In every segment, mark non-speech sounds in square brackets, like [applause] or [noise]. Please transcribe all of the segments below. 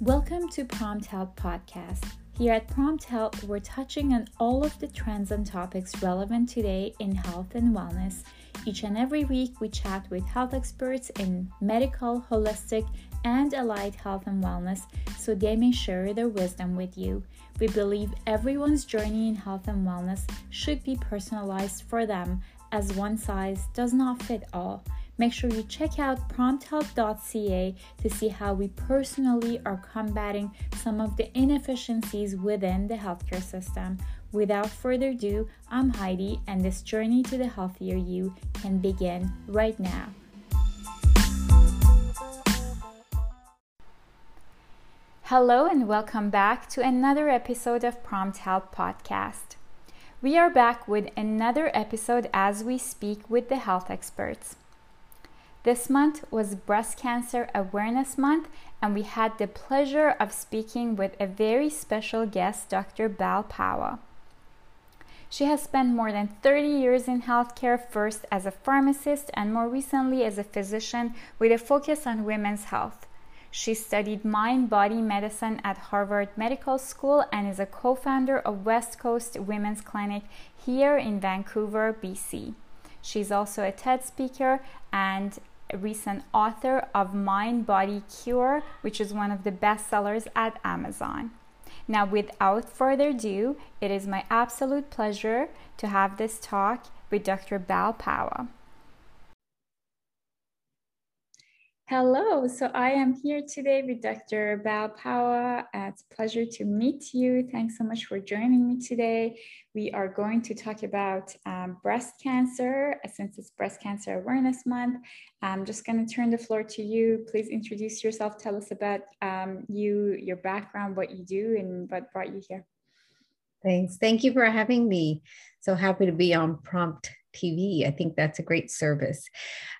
Welcome to Prompt Health Podcast. Here at Prompt Health, we're touching on all of the trends and topics relevant today in health and wellness. Each and every week, we chat with health experts in medical, holistic, and allied health and wellness so they may share their wisdom with you. We believe everyone's journey in health and wellness should be personalized for them, as one size does not fit all. Make sure you check out prompthealth.ca to see how we personally are combating some of the inefficiencies within the healthcare system. Without further ado, I'm Heidi, and this journey to the healthier you can begin right now. Hello, and welcome back to another episode of Prompt Health Podcast. We are back with another episode as we speak with the health experts. This month was Breast Cancer Awareness Month, and we had the pleasure of speaking with a very special guest, Dr. Bal Pawa. She has spent more than 30 years in healthcare, first as a pharmacist and more recently as a physician with a focus on women's health. She studied mind body medicine at Harvard Medical School and is a co founder of West Coast Women's Clinic here in Vancouver, BC. She's also a TED speaker and recent author of Mind Body Cure, which is one of the bestsellers at Amazon. Now, without further ado, it is my absolute pleasure to have this talk with Dr. Bal Pawa. Hello, so I am here today with Dr. Bal Pawa. It's a pleasure to meet you. Thanks so much for joining me today. We are going to talk about um, breast cancer uh, since it's Breast Cancer Awareness Month. I'm just going to turn the floor to you. Please introduce yourself. Tell us about um, you, your background, what you do, and what brought you here. Thanks. Thank you for having me. So happy to be on Prompt TV. I think that's a great service.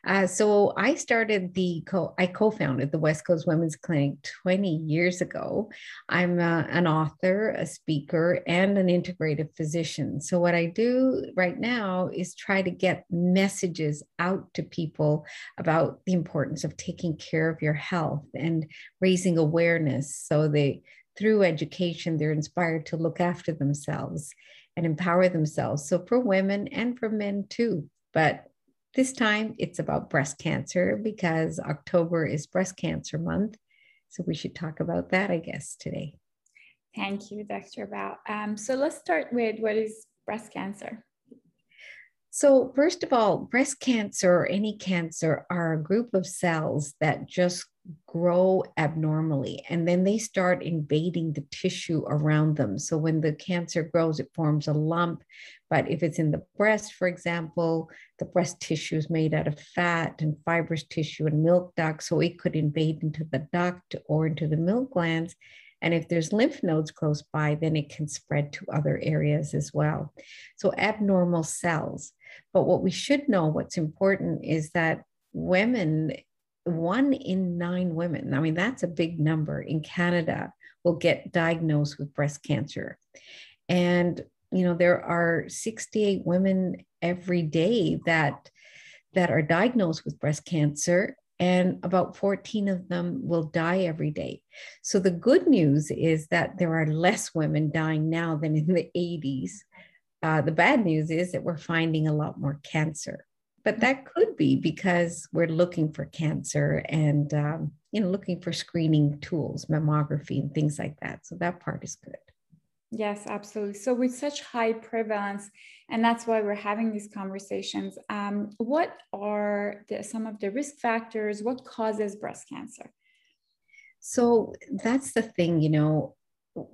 Uh, so I started the co I co-founded the West Coast Women's Clinic 20 years ago. I'm uh, an author, a speaker, and an integrative physician. So what I do right now is try to get messages out to people about the importance of taking care of your health and raising awareness so they through education they're inspired to look after themselves and empower themselves. So for women and for men too. But this time it's about breast cancer because October is breast cancer month. So we should talk about that, I guess, today. Thank you, Dr. Bal. Um, so let's start with what is breast cancer? So, first of all, breast cancer or any cancer are a group of cells that just grow abnormally and then they start invading the tissue around them. So, when the cancer grows, it forms a lump. But if it's in the breast, for example, the breast tissue is made out of fat and fibrous tissue and milk duct. So, it could invade into the duct or into the milk glands. And if there's lymph nodes close by, then it can spread to other areas as well. So, abnormal cells. But what we should know, what's important, is that women, one in nine women, I mean, that's a big number in Canada, will get diagnosed with breast cancer. And, you know, there are 68 women every day that that are diagnosed with breast cancer and about 14 of them will die every day. So the good news is that there are less women dying now than in the 80s. Uh, the bad news is that we're finding a lot more cancer, but that could be because we're looking for cancer and um, you know looking for screening tools, mammography, and things like that. So that part is good. Yes, absolutely. So with such high prevalence, and that's why we're having these conversations. Um, what are the, some of the risk factors? What causes breast cancer? So that's the thing, you know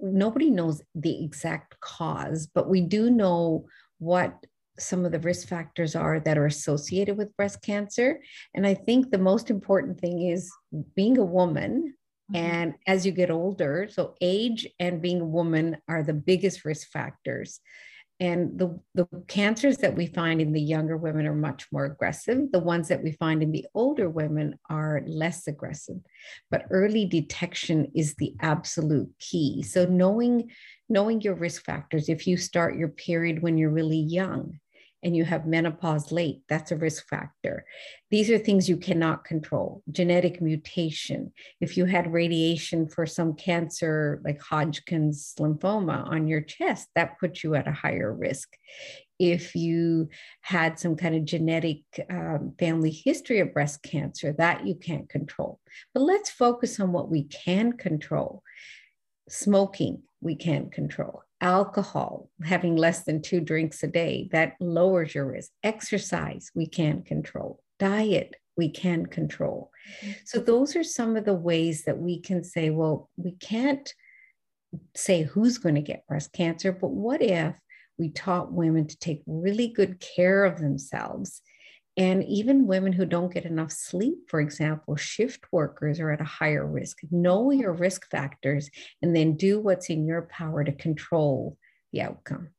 nobody knows the exact cause, but we do know what some of the risk factors are that are associated with breast cancer. And I think the most important thing is being a woman. Mm-hmm. And as you get older, so age and being a woman are the biggest risk factors. And the, the cancers that we find in the younger women are much more aggressive. The ones that we find in the older women are less aggressive. But early detection is the absolute key. So knowing knowing your risk factors, if you start your period when you're really young and you have menopause late, that's a risk factor. These are things you cannot control. Genetic mutation. If you had radiation for some cancer like Hodgkin's lymphoma on your chest, that puts you at a higher risk. If you had some kind of genetic um, family history of breast cancer, that you can't control. But let's focus on what we can control. Smoking, we can't control alcohol, having less than two drinks a day, that lowers your risk. Exercise, we can control. Diet, we can control. Mm-hmm. So, those are some of the ways that we can say, well, we can't say who's going to get breast cancer, but what if we taught women to take really good care of themselves and even women who don't get enough sleep, for example, shift workers are at a higher risk. Know your risk factors and then do what's in your power to control the outcome.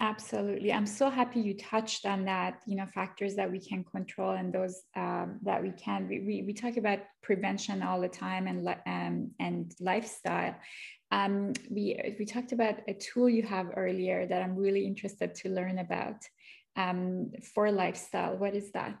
Absolutely. I'm so happy you touched on that, you know, factors that we can control and those um, that we can. We, we, we, talk about prevention all the time and, um, and lifestyle. Um, we, we talked about a tool you have earlier that I'm really interested to learn about um, for lifestyle? What is that?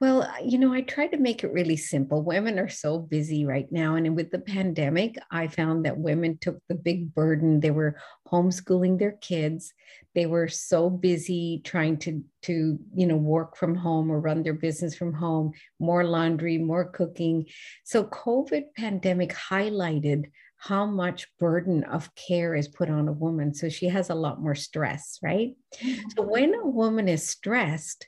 Well, you know, I try to make it really simple. Women are so busy right now. And with the pandemic, I found that women took the big burden. They were homeschooling their kids. They were so busy trying to, to, you know, work from home or run their business from home, more laundry, more cooking. So COVID pandemic highlighted how much burden of care is put on a woman. So she has a lot more stress, right? Mm-hmm. So when a woman is stressed,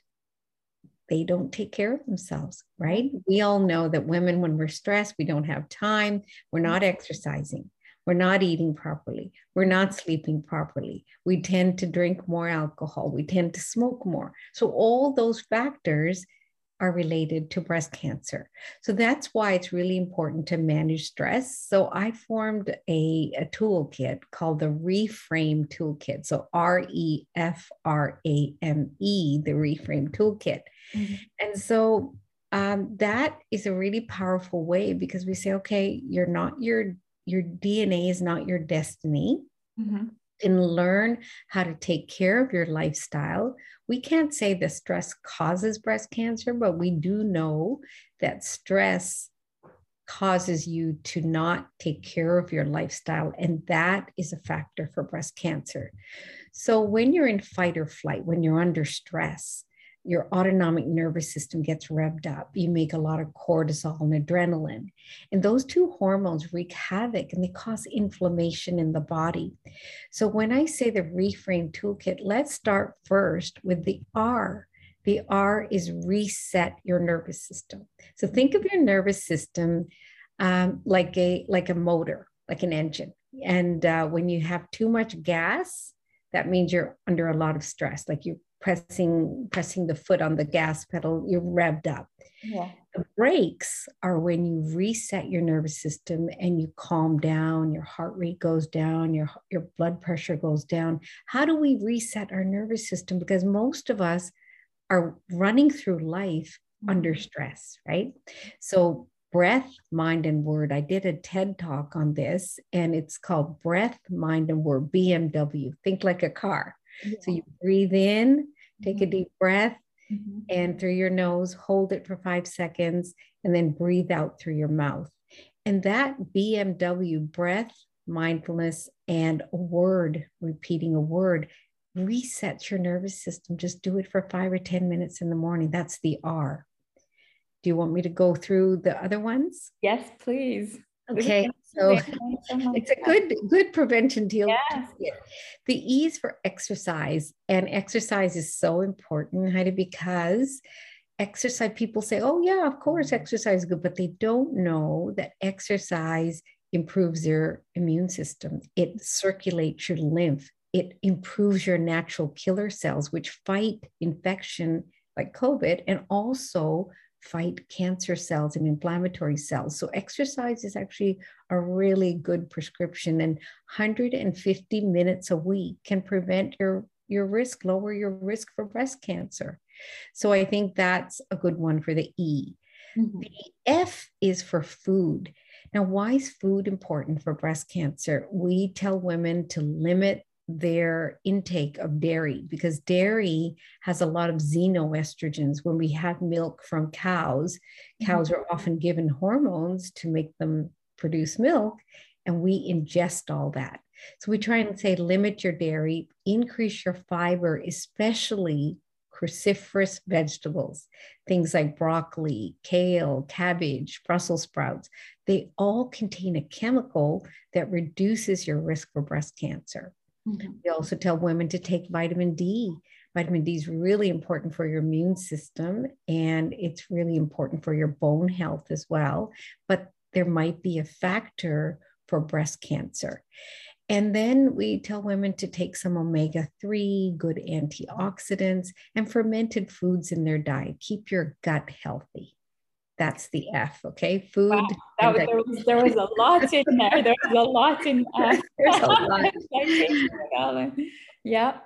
they don't take care of themselves, right? We all know that women, when we're stressed, we don't have time, we're not exercising, we're not eating properly, we're not sleeping properly, we tend to drink more alcohol, we tend to smoke more. So, all those factors are related to breast cancer. So that's why it's really important to manage stress. So I formed a, a toolkit called the Reframe Toolkit. So R E F R A M E, the Reframe Toolkit. Mm-hmm. And so um, that is a really powerful way because we say, okay, you're not your your DNA is not your destiny. Mm-hmm and learn how to take care of your lifestyle. We can't say the stress causes breast cancer, but we do know that stress causes you to not take care of your lifestyle. And that is a factor for breast cancer. So when you're in fight or flight, when you're under stress, your autonomic nervous system gets revved up. You make a lot of cortisol and adrenaline. And those two hormones wreak havoc and they cause inflammation in the body. So, when I say the reframe toolkit, let's start first with the R. The R is reset your nervous system. So, think of your nervous system um, like, a, like a motor, like an engine. And uh, when you have too much gas, that means you're under a lot of stress, like you pressing pressing the foot on the gas pedal you're revved up yeah. the brakes are when you reset your nervous system and you calm down your heart rate goes down your your blood pressure goes down how do we reset our nervous system because most of us are running through life mm-hmm. under stress right so breath mind and word i did a ted talk on this and it's called breath mind and word bmw think like a car yeah. So you breathe in, Take a mm-hmm. deep breath mm-hmm. and through your nose, hold it for five seconds, and then breathe out through your mouth. And that BMW breath, mindfulness, and a word, repeating a word, resets your nervous system. Just do it for five or 10 minutes in the morning. That's the R. Do you want me to go through the other ones? Yes, please. Okay, so [laughs] it's a good good prevention deal. The ease for exercise, and exercise is so important, Heidi, because exercise people say, "Oh yeah, of course, exercise is good," but they don't know that exercise improves your immune system. It circulates your lymph. It improves your natural killer cells, which fight infection like COVID, and also fight cancer cells and inflammatory cells. So, exercise is actually a really good prescription, and 150 minutes a week can prevent your, your risk, lower your risk for breast cancer. So, I think that's a good one for the E. Mm-hmm. The F is for food. Now, why is food important for breast cancer? We tell women to limit their intake of dairy because dairy has a lot of xenoestrogens. When we have milk from cows, cows mm-hmm. are often given hormones to make them produce milk, and we ingest all that. So we try and say limit your dairy, increase your fiber, especially cruciferous vegetables, things like broccoli, kale, cabbage, Brussels sprouts. They all contain a chemical that reduces your risk for breast cancer. Mm-hmm. We also tell women to take vitamin D. Vitamin D is really important for your immune system and it's really important for your bone health as well. But there might be a factor for breast cancer. And then we tell women to take some omega 3, good antioxidants, and fermented foods in their diet. Keep your gut healthy. That's the F, okay? Food. Wow, that, there, was, there was a lot in there. There was a lot in. [laughs] There's a lot. [laughs] yeah.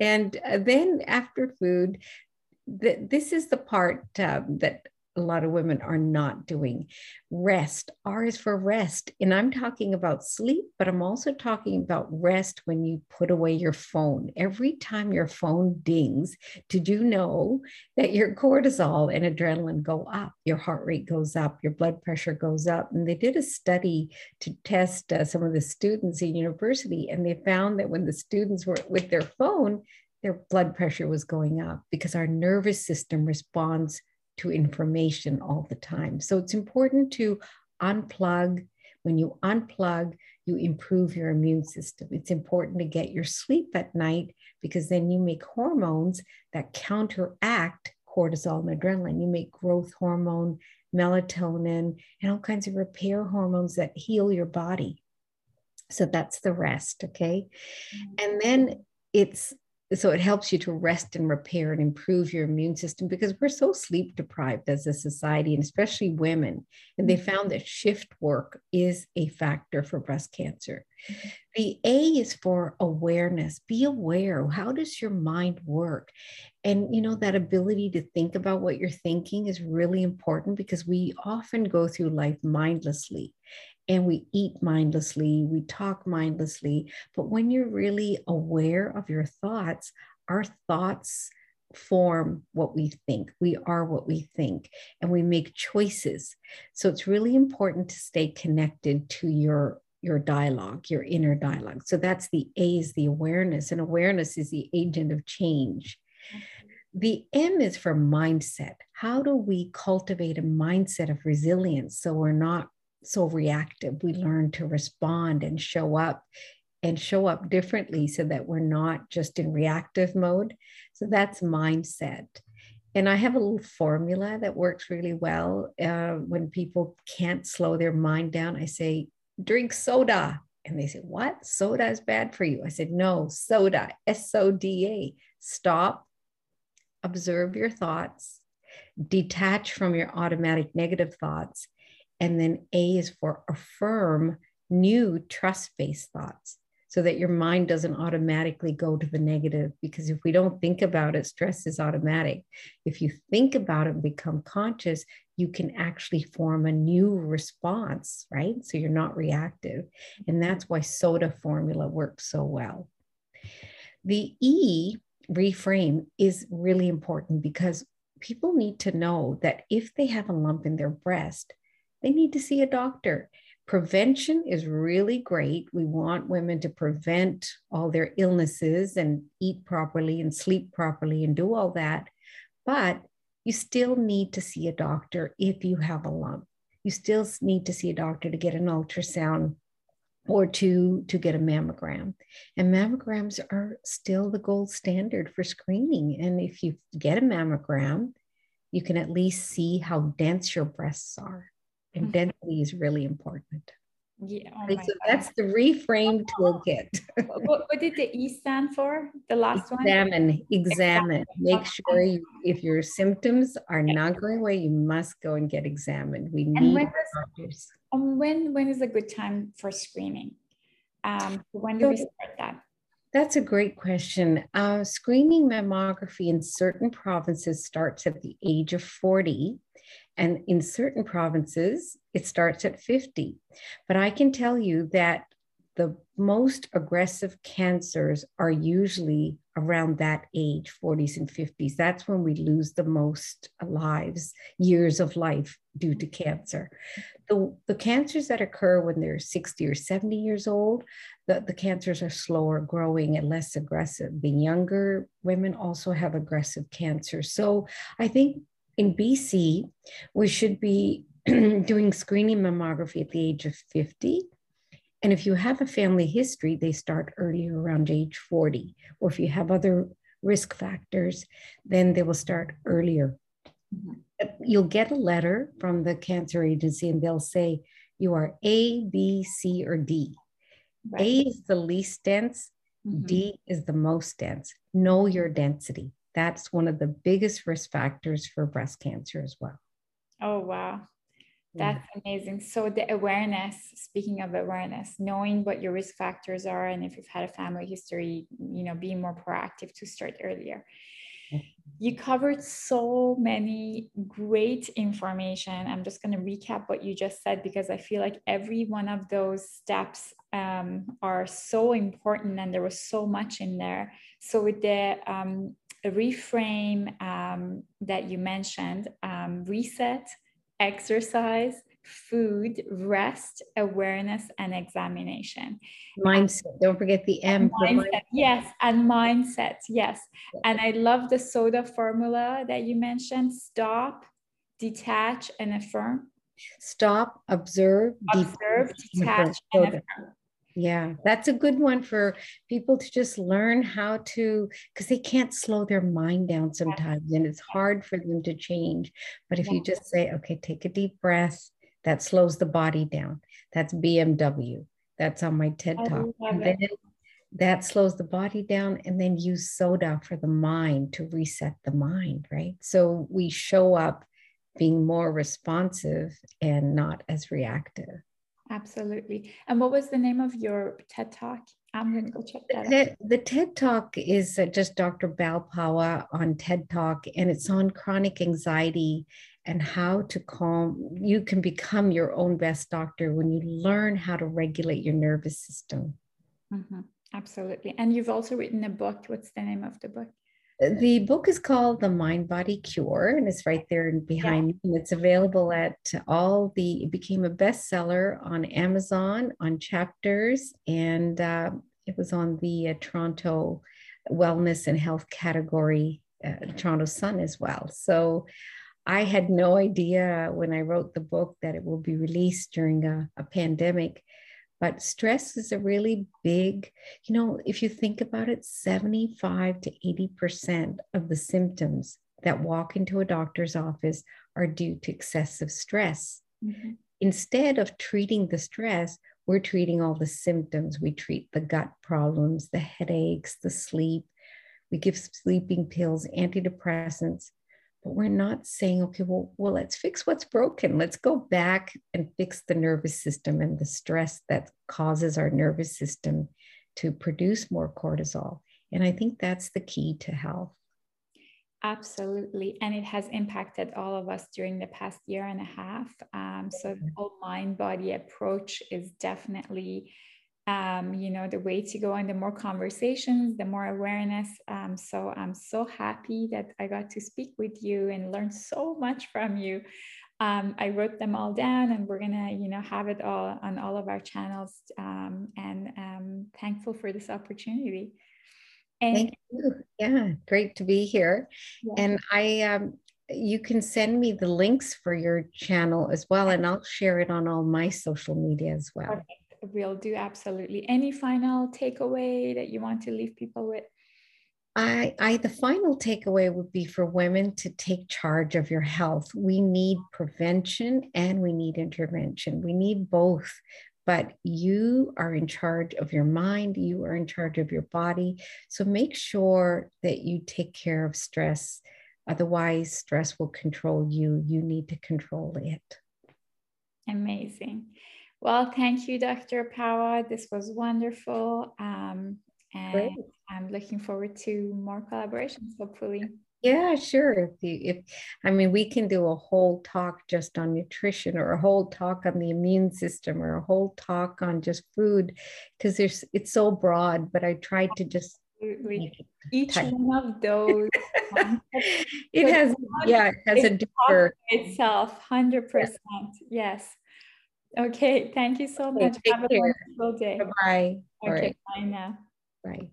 And uh, then after food, the, this is the part uh, that a lot of women are not doing. Rest, R is for rest. And I'm talking about sleep, but I'm also talking about rest when you put away your phone. Every time your phone dings, did you know that your cortisol and adrenaline go up? Your heart rate goes up, your blood pressure goes up. And they did a study to test uh, some of the students in university, and they found that when the students were with their phone, their blood pressure was going up because our nervous system responds to information all the time. So it's important to unplug. When you unplug, you improve your immune system. It's important to get your sleep at night because then you make hormones that counteract cortisol and adrenaline. You make growth hormone, melatonin, and all kinds of repair hormones that heal your body. So that's the rest, okay? Mm-hmm. And then it's so it helps you to rest and repair and improve your immune system because we're so sleep deprived as a society and especially women and they found that shift work is a factor for breast cancer. The a is for awareness. Be aware how does your mind work? And you know that ability to think about what you're thinking is really important because we often go through life mindlessly and we eat mindlessly, we talk mindlessly. But when you're really aware of your thoughts, our thoughts form what we think. We are what we think, and we make choices. So it's really important to stay connected to your your dialogue, your inner dialogue. So that's the A is the awareness, and awareness is the agent of change. The M is for mindset. How do we cultivate a mindset of resilience so we're not so reactive. We learn to respond and show up and show up differently so that we're not just in reactive mode. So that's mindset. And I have a little formula that works really well. Uh, when people can't slow their mind down, I say, drink soda. And they say, What? Soda is bad for you. I said, No, soda, S O D A. Stop, observe your thoughts, detach from your automatic negative thoughts, and then A is for affirm new trust based thoughts so that your mind doesn't automatically go to the negative. Because if we don't think about it, stress is automatic. If you think about it and become conscious, you can actually form a new response, right? So you're not reactive. And that's why soda formula works so well. The E reframe is really important because people need to know that if they have a lump in their breast, they need to see a doctor. Prevention is really great. We want women to prevent all their illnesses and eat properly and sleep properly and do all that. But you still need to see a doctor if you have a lump. You still need to see a doctor to get an ultrasound or to to get a mammogram and mammograms are still the gold standard for screening and if you get a mammogram you can at least see how dense your breasts are and mm-hmm. density is really important. Yeah. Oh so that's the reframe toolkit. what, what, did the E stand for? The last examine, one? Examine. Examine. Make sure you, if your symptoms are not going away, you must go and get examined. We need and when doctors. Um, when when is a good time for screening? Um, when do so, we start that? That's a great question. Uh, screening mammography in certain provinces starts at the age of 40 and in certain provinces, it starts at 50. But I can tell you that the most aggressive cancers are usually around that age 40s and 50s that's when we lose the most lives years of life due to cancer. The, the cancers that occur when they're 60 or 70 years old the, the cancers are slower growing and less aggressive. The younger women also have aggressive cancer. So i think in bc we should be [clears throat] doing screening mammography at the age of 50 and if you have a family history, they start earlier around age 40. Or if you have other risk factors, then they will start earlier. Mm-hmm. You'll get a letter from the cancer agency and they'll say, you are A, B, C, or D. Right. A is the least dense, mm-hmm. D is the most dense. Know your density. That's one of the biggest risk factors for breast cancer as well. Oh, wow. That's amazing. So the awareness, speaking of awareness, knowing what your risk factors are and if you've had a family history, you know, being more proactive to start earlier. You covered so many great information. I'm just going to recap what you just said because I feel like every one of those steps um, are so important and there was so much in there. So with the um, reframe um, that you mentioned, um, reset, exercise, food, rest, awareness, and examination. Mindset. Don't forget the M. Mindset, mindset. Yes, and mindset. Yes. And I love the soda formula that you mentioned stop, detach, and affirm. Stop, observe, observe, detach, and affirm. Yeah, that's a good one for people to just learn how to, because they can't slow their mind down sometimes and it's hard for them to change. But if yeah. you just say, okay, take a deep breath, that slows the body down. That's BMW. That's on my TED Talk. Then that slows the body down. And then use soda for the mind to reset the mind, right? So we show up being more responsive and not as reactive. Absolutely. And what was the name of your TED Talk? I'm going to go check that the, out. The TED Talk is uh, just Dr. Bal Pawa on TED Talk, and it's on chronic anxiety and how to calm. You can become your own best doctor when you learn how to regulate your nervous system. Mm-hmm. Absolutely. And you've also written a book. What's the name of the book? The book is called The Mind Body Cure, and it's right there behind yeah. me. It's available at all the, it became a bestseller on Amazon, on chapters, and uh, it was on the uh, Toronto Wellness and Health category, uh, Toronto Sun as well. So I had no idea when I wrote the book that it will be released during a, a pandemic. But stress is a really big, you know, if you think about it, 75 to 80% of the symptoms that walk into a doctor's office are due to excessive stress. Mm-hmm. Instead of treating the stress, we're treating all the symptoms. We treat the gut problems, the headaches, the sleep. We give sleeping pills, antidepressants but we're not saying okay well well let's fix what's broken. Let's go back and fix the nervous system and the stress that causes our nervous system to produce more cortisol. And i think that's the key to health. Absolutely. And it has impacted all of us during the past year and a half. Um, so the whole mind body approach is definitely um, you know, the way to go and the more conversations, the more awareness. Um, so I'm so happy that I got to speak with you and learn so much from you. Um, I wrote them all down and we're gonna, you know, have it all on all of our channels. Um, and um, thankful for this opportunity. And Thank you. Yeah, great to be here. Yeah. And I, um, you can send me the links for your channel as well, and I'll share it on all my social media as well. Okay will do absolutely. Any final takeaway that you want to leave people with? I, I the final takeaway would be for women to take charge of your health. We need prevention and we need intervention. We need both. But you are in charge of your mind, you are in charge of your body. So make sure that you take care of stress. Otherwise, stress will control you. You need to control it. Amazing. Well, thank you, Dr. Pawa. This was wonderful. Um, and Great. I'm looking forward to more collaborations, hopefully. Yeah, sure. If you, if I mean, we can do a whole talk just on nutrition, or a whole talk on the immune system, or a whole talk on just food, because there's it's so broad. But I tried to just each one of those. [laughs] it has, yeah, it has a different itself. Hundred percent, yes. Okay, thank you so much. Have care. a wonderful day. Bye. Okay, right. bye now. Bye.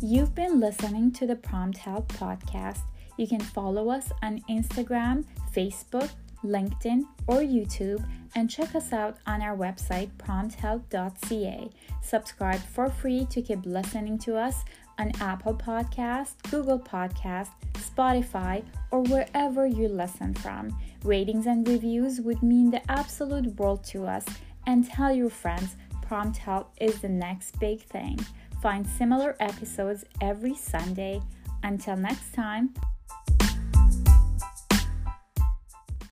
You've been listening to the Prompt Health Podcast. You can follow us on Instagram, Facebook, LinkedIn, or YouTube, and check us out on our website, prompthealth.ca. Subscribe for free to keep listening to us on Apple Podcast, Google Podcast, Spotify, or wherever you listen from. Ratings and reviews would mean the absolute world to us. And tell your friends, Prompt Health is the next big thing. Find similar episodes every Sunday. Until next time.